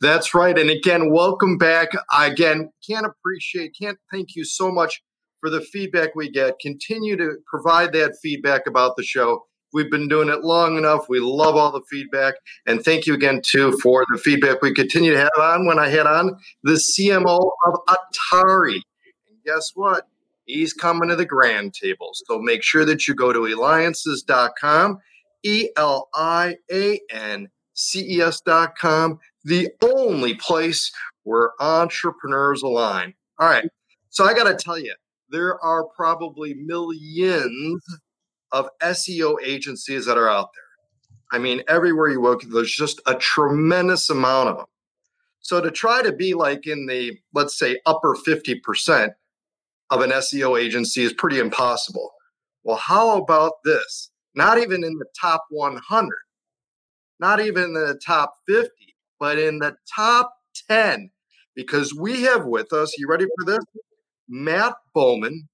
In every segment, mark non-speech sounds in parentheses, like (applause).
That's right. And again, welcome back. Again, can't appreciate, can't thank you so much for the feedback we get. Continue to provide that feedback about the show. We've been doing it long enough. We love all the feedback. And thank you again, too, for the feedback we continue to have on when I had on the CMO of Atari. And guess what? He's coming to the grand table. So make sure that you go to eliances.com, E L I A N C E S.com, the only place where entrepreneurs align. All right. So I got to tell you, there are probably millions of SEO agencies that are out there. I mean, everywhere you look, there's just a tremendous amount of them. So to try to be like in the, let's say, upper 50% of an SEO agency is pretty impossible. Well, how about this? Not even in the top 100, not even in the top 50, but in the top 10, because we have with us, you ready for this? Matt Bowman,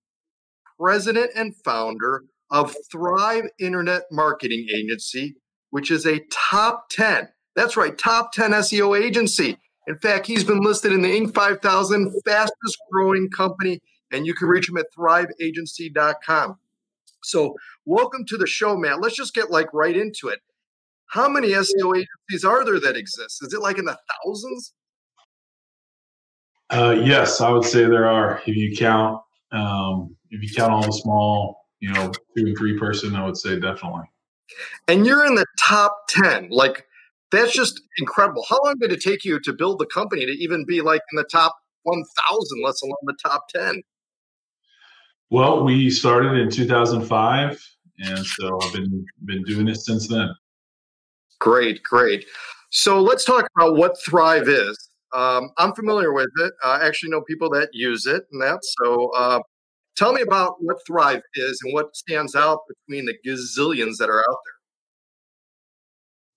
president and founder of Thrive Internet Marketing Agency, which is a top 10. That's right, top 10 SEO agency. In fact, he's been listed in the Inc. 5000 fastest growing company, and you can reach him at thriveagency.com. So, welcome to the show, Matt. Let's just get like right into it. How many SEO agencies are there that exist? Is it like in the thousands? Uh, yes, I would say there are. If you count, um, if you count all the small you know, two and three person, I would say definitely. And you're in the top 10. Like, that's just incredible. How long did it take you to build the company to even be like in the top 1,000, let alone the top 10? Well, we started in 2005, and so I've been been doing it since then. Great, great. So let's talk about what Thrive is. Um, I'm familiar with it. I actually know people that use it, and that. So uh, Tell me about what Thrive is and what stands out between the gazillions that are out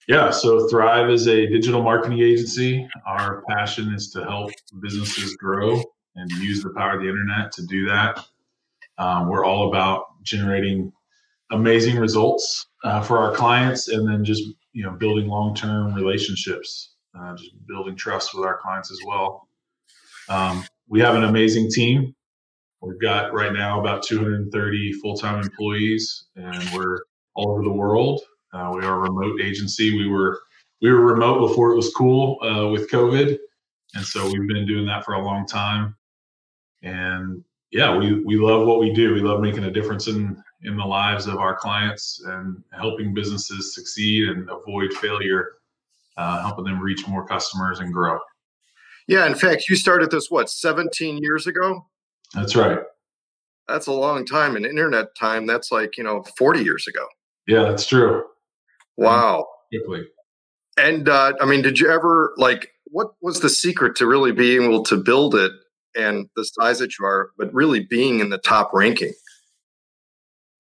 there. Yeah, so Thrive is a digital marketing agency. Our passion is to help businesses grow and use the power of the internet to do that. Um, we're all about generating amazing results uh, for our clients and then just you know building long-term relationships uh, just building trust with our clients as well um, we have an amazing team We've got right now about 230 full-time employees, and we're all over the world. Uh, we are a remote agency. We were we were remote before it was cool uh, with COVID, and so we've been doing that for a long time. And yeah, we we love what we do. We love making a difference in in the lives of our clients and helping businesses succeed and avoid failure, uh, helping them reach more customers and grow. Yeah, in fact, you started this what 17 years ago. That's right. That's a long time in internet time. That's like, you know, 40 years ago. Yeah, that's true. Wow. Quickly. And uh, I mean, did you ever like what was the secret to really being able to build it and the size that you are, but really being in the top ranking?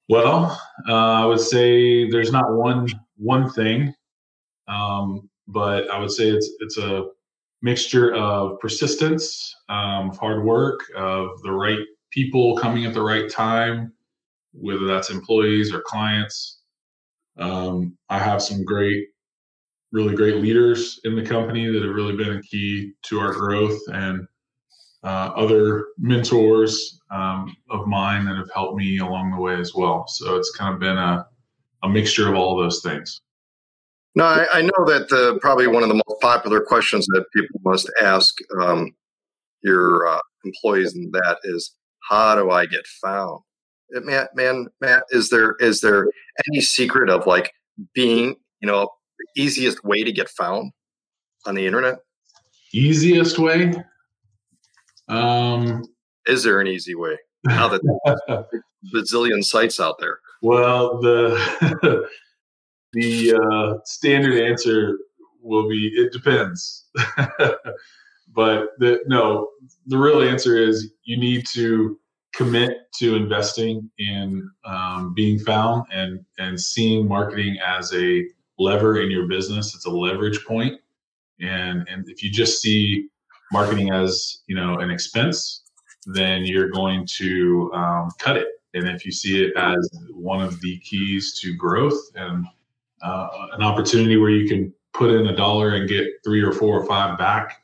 Well, uh, I would say there's not one one thing, um, but I would say it's it's a mixture of persistence, um, hard work, of the right people coming at the right time, whether that's employees or clients. Um, I have some great, really great leaders in the company that have really been a key to our growth and uh, other mentors um, of mine that have helped me along the way as well. So it's kind of been a, a mixture of all those things. No, I, I, know that the, probably one of the most popular questions that people must ask um, your uh, employees and that is, how do I get found? Uh, Matt, man, Matt, is there is there any secret of like being, you know, the easiest way to get found on the internet? Easiest way? Um, is there an easy way? Now that (laughs) bazillion sites out there. Well, the (laughs) the uh, standard answer will be it depends. (laughs) but the no, the real answer is you need to commit to investing in um, being found and and seeing marketing as a lever in your business. It's a leverage point, and and if you just see marketing as you know an expense, then you're going to um, cut it. And if you see it as one of the keys to growth and uh, an opportunity where you can put in a dollar and get three or four or five back,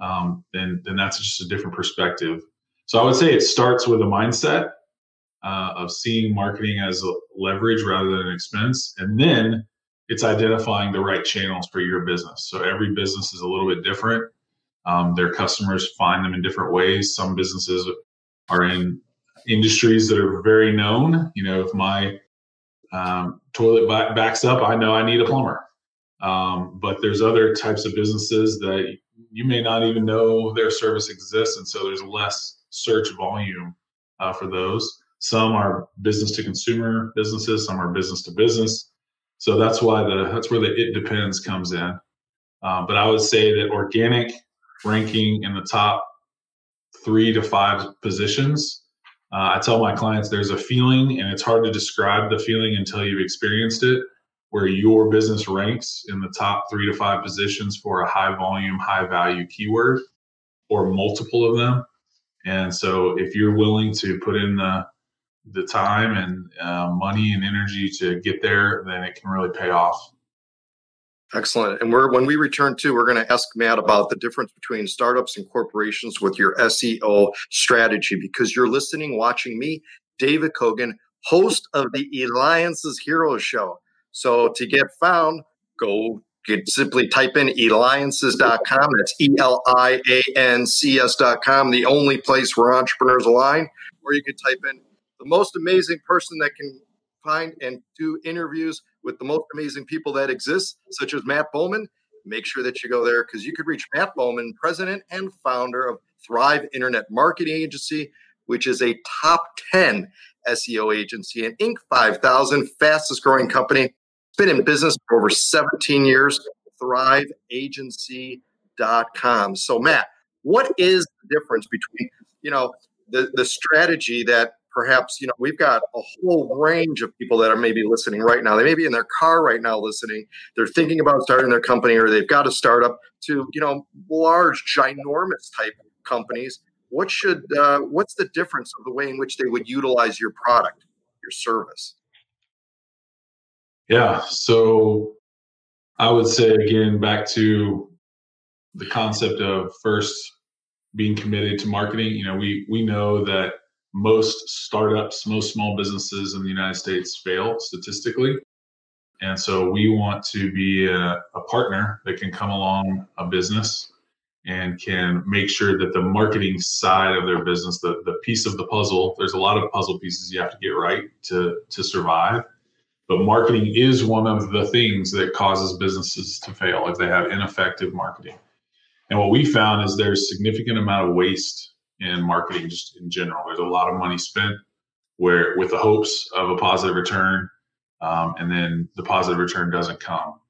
um, then then that's just a different perspective. So I would say it starts with a mindset uh, of seeing marketing as a leverage rather than an expense, and then it's identifying the right channels for your business. So every business is a little bit different. Um, their customers find them in different ways. Some businesses are in industries that are very known. You know, if my um, toilet backs up, I know I need a plumber. Um, but there's other types of businesses that you may not even know their service exists, and so there's less search volume uh, for those. Some are business to consumer businesses, some are business to business. So that's why the that's where the it depends comes in. Uh, but I would say that organic ranking in the top three to five positions. Uh, I tell my clients there's a feeling, and it's hard to describe the feeling until you've experienced it where your business ranks in the top three to five positions for a high volume, high value keyword or multiple of them. And so if you're willing to put in the the time and uh, money and energy to get there, then it can really pay off. Excellent. And we're when we return to, we're going to ask Matt about the difference between startups and corporations with your SEO strategy because you're listening, watching me, David Kogan, host of the Eliances Heroes Show. So to get found, go get simply type in eliances.com. That's E L I A N C S.com, the only place where entrepreneurs align. Or you could type in the most amazing person that can find and do interviews with the most amazing people that exist, such as Matt Bowman. Make sure that you go there because you could reach Matt Bowman, president and founder of Thrive Internet Marketing Agency, which is a top 10 SEO agency and Inc. 5000 fastest growing company It's been in business for over 17 years, thriveagency.com. So, Matt, what is the difference between, you know, the, the strategy that perhaps, you know, we've got a whole range of people that are maybe listening right now. They may be in their car right now listening. They're thinking about starting their company or they've got a startup to, you know, large, ginormous type companies. What should, uh, what's the difference of the way in which they would utilize your product, your service? Yeah. So I would say again, back to the concept of first being committed to marketing. You know, we we know that most startups, most small businesses in the United States fail statistically. And so we want to be a, a, partner that can come along a business and can make sure that the marketing side of their business, the, the piece of the puzzle, there's a lot of puzzle pieces you have to get right to, to survive. But marketing is one of the things that causes businesses to fail if they have ineffective marketing. And what we found is there's significant amount of waste in marketing just in general. There's a lot of money spent where with the hopes of a positive return, um, and then the positive return doesn't come.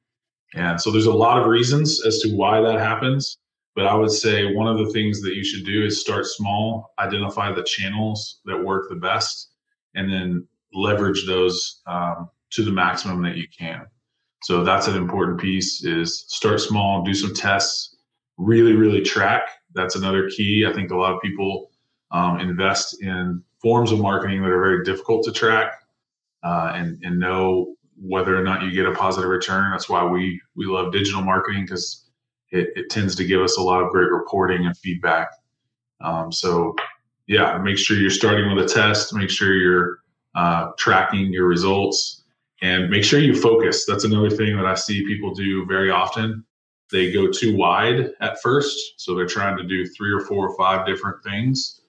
And so there's a lot of reasons as to why that happens. But I would say one of the things that you should do is start small, identify the channels that work the best, and then leverage those um, to the maximum that you can. So that's an important piece is start small, do some tests, really, really track. That's another key. I think a lot of people um, invest in forms of marketing that are very difficult to track uh, and, and know whether or not you get a positive return. That's why we, we love digital marketing because it, it tends to give us a lot of great reporting and feedback. Um, so yeah, make sure you're starting with a test, make sure you're uh, tracking your results and make sure you focus. That's another thing that I see people do very often. They go too wide at first, so they're trying to do three or four or five different things.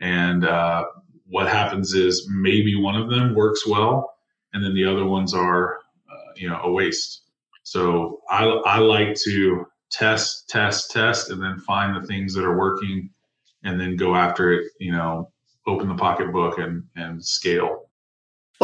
And uh, what happens is maybe one of them works well, and then the other ones are, uh, you know, a waste. So I, I like to test, test, test, and then find the things that are working, and then go after it. You know, open the pocketbook and and scale.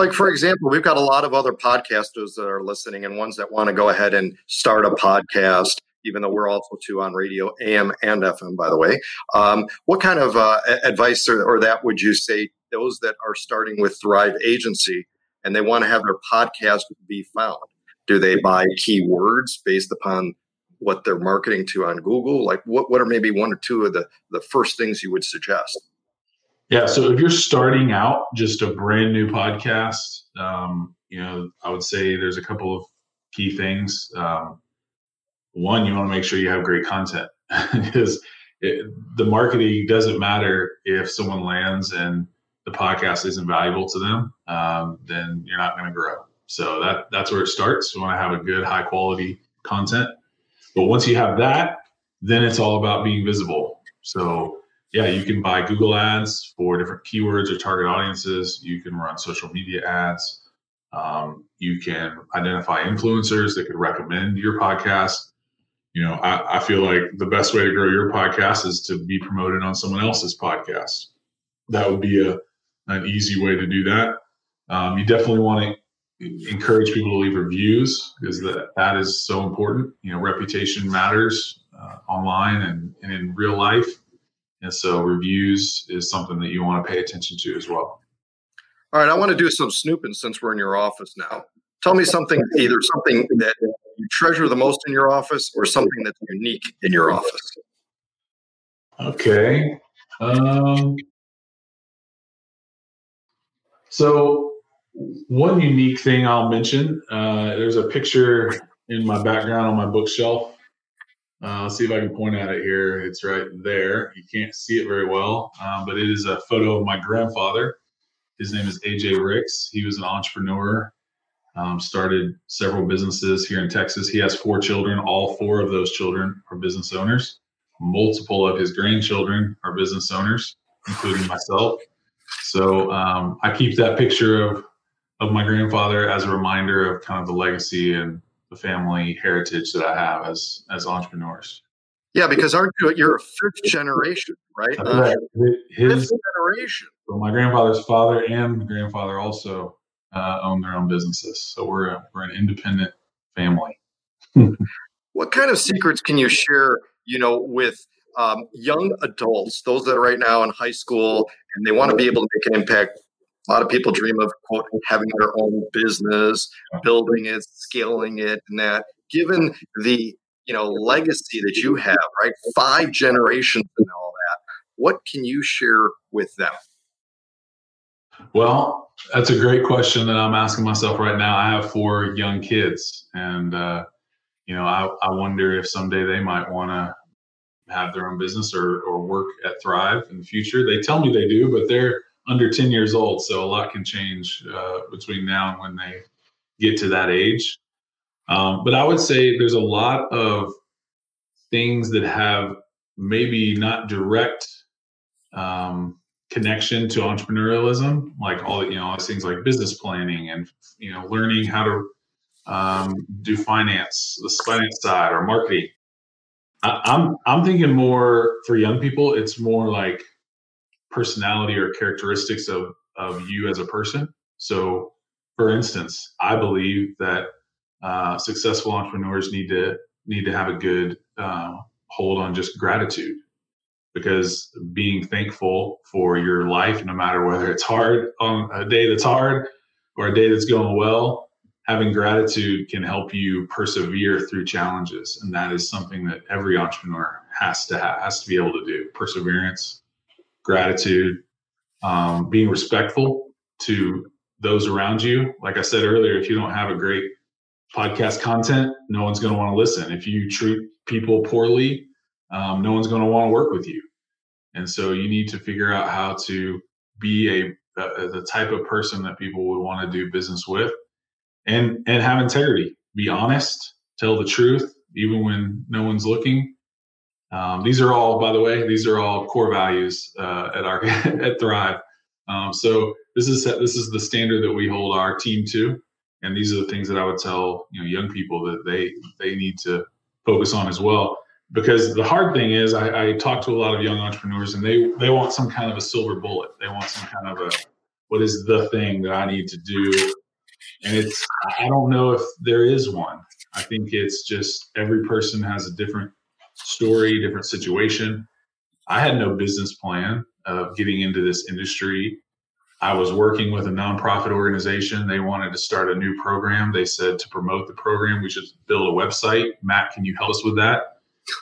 Like, for example, we've got a lot of other podcasters that are listening and ones that want to go ahead and start a podcast. even though we're also too on radio, AM and FM, by the way. Um, what kind of uh, advice or, or that would you say those that are starting with Thrive Agency and they want to have their podcast be found? Do they buy keywords based upon what they're marketing to on Google? Like, what, what are maybe one or two of the, the first things you would suggest? Yeah. So if you're starting out just a brand new podcast, um, you know, I would say there's a couple of key things. Um, one, you want to make sure you have great content (laughs) because it, the marketing doesn't matter if someone lands and the podcast isn't valuable to them, um, then you're not going to grow. So that that's where it starts. You want to have a good, high quality content. But once you have that, then it's all about being visible. So yeah, you can buy Google ads for different keywords or target audiences. You can run social media ads. Um, you can identify influencers that could recommend your podcast. You know, I, I feel like the best way to grow your podcast is to be promoted on someone else's podcast. That would be a an easy way to do that. Um, you definitely want to encourage people to leave reviews because that, that is so important. You know, reputation matters uh, online and, and in real life. And so reviews is something that you want to pay attention to as well. All right, I want to do some snooping since we're in your office now. Tell me something, either something that you treasure the most in your office or something that's unique in your office. Okay. Um, so, one unique thing I'll mention uh, there's a picture in my background on my bookshelf. Uh, let's see if I can point at it here. It's right there. You can't see it very well, um, but it is a photo of my grandfather. His name is AJ Ricks. He was an entrepreneur, um, started several businesses here in Texas. He has four children. All four of those children are business owners. Multiple of his grandchildren are business owners, including myself. So um, I keep that picture of of my grandfather as a reminder of kind of the legacy and the family heritage that I have as as entrepreneurs. Yeah, because aren't you you're a fifth generation, right? Uh, His fifth generation. So my grandfather's father and grandfather also uh, own their own businesses. So we're a, we're an independent family. (laughs) what kind of secrets can you share? You know, with um, young adults, those that are right now in high school and they want to be able to make an impact. A lot of people dream of quote having their own business, building it, scaling it, and that. Given the you know legacy that you have, right, five generations and all that, what can you share with them? Well, that's a great question that I'm asking myself right now. I have four young kids, and uh, you know, I, I wonder if someday they might want to have their own business or, or work at Thrive in the future. They tell me they do, but they're under 10 years old. So a lot can change uh, between now and when they get to that age. Um, but I would say there's a lot of things that have maybe not direct um, connection to entrepreneurialism, like all you know, all things like business planning and you know, learning how to um, do finance, the finance side or marketing. I, I'm I'm thinking more for young people. It's more like personality or characteristics of of you as a person. So, for instance, I believe that uh, successful entrepreneurs need to need to have a good uh, hold on just gratitude because being thankful for your life, no matter whether it's hard on a day that's hard or a day that's going well, having gratitude can help you persevere through challenges and that is something that every entrepreneur has to have, has to be able to do perseverance gratitude um, being respectful to those around you like i said earlier if you don't have a great podcast content no one's going to want to listen if you treat people poorly um, no one's going to want to work with you and so you need to figure out how to be a, a the type of person that people would want to do business with and and have integrity. Be honest, tell the truth, even when no one's looking. Um, these are all, by the way, these are all core values uh, at our (laughs) at Thrive. Um, so this is this is the standard that we hold our team to, and these are the things that I would tell you know young people that they they need to focus on as well. Because the hard thing is, I, I talk to a lot of young entrepreneurs, and they they want some kind of a silver bullet. They want some kind of a what is the thing that I need to do and it's I don't know if there is one. I think it's just every person has a different story, different situation. I had no business plan of getting into this industry. I was working with a nonprofit organization. They wanted to start a new program. They said to promote the program, we should build a website. Matt, can you help us with that?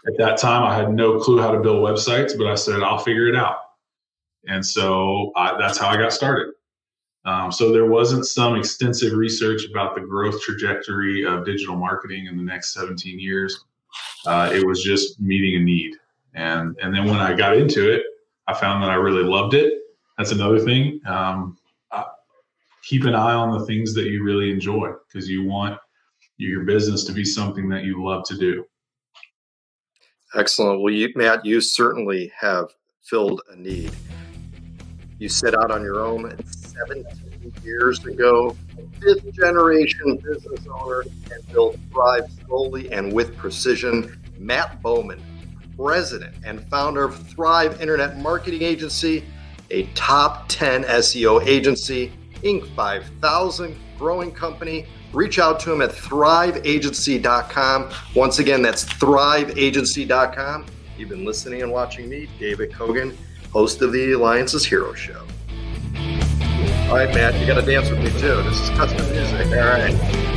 At that time, I had no clue how to build websites, but I said, I'll figure it out. And so I, that's how I got started. Um, so there wasn't some extensive research about the growth trajectory of digital marketing in the next 17 years. Uh, it was just meeting a need. And, and then when I got into it, I found that I really loved it. That's another thing. Um, keep an eye on the things that you really enjoy because you want your business to be something that you love to do. Excellent. Well, you, Matt, you certainly have filled a need. You set out on your own at 17 years ago, fifth generation business owner, and built Thrive slowly and with precision. Matt Bowman, president and founder of Thrive Internet Marketing Agency, a top 10 SEO agency, Inc. 5000 growing company. Reach out to him at thriveagency.com. Once again, that's thriveagency.com. You've been listening and watching me, David Kogan, host of the Eliances Hero Show. All right, Matt, you got to dance with me too. This is custom music. All right.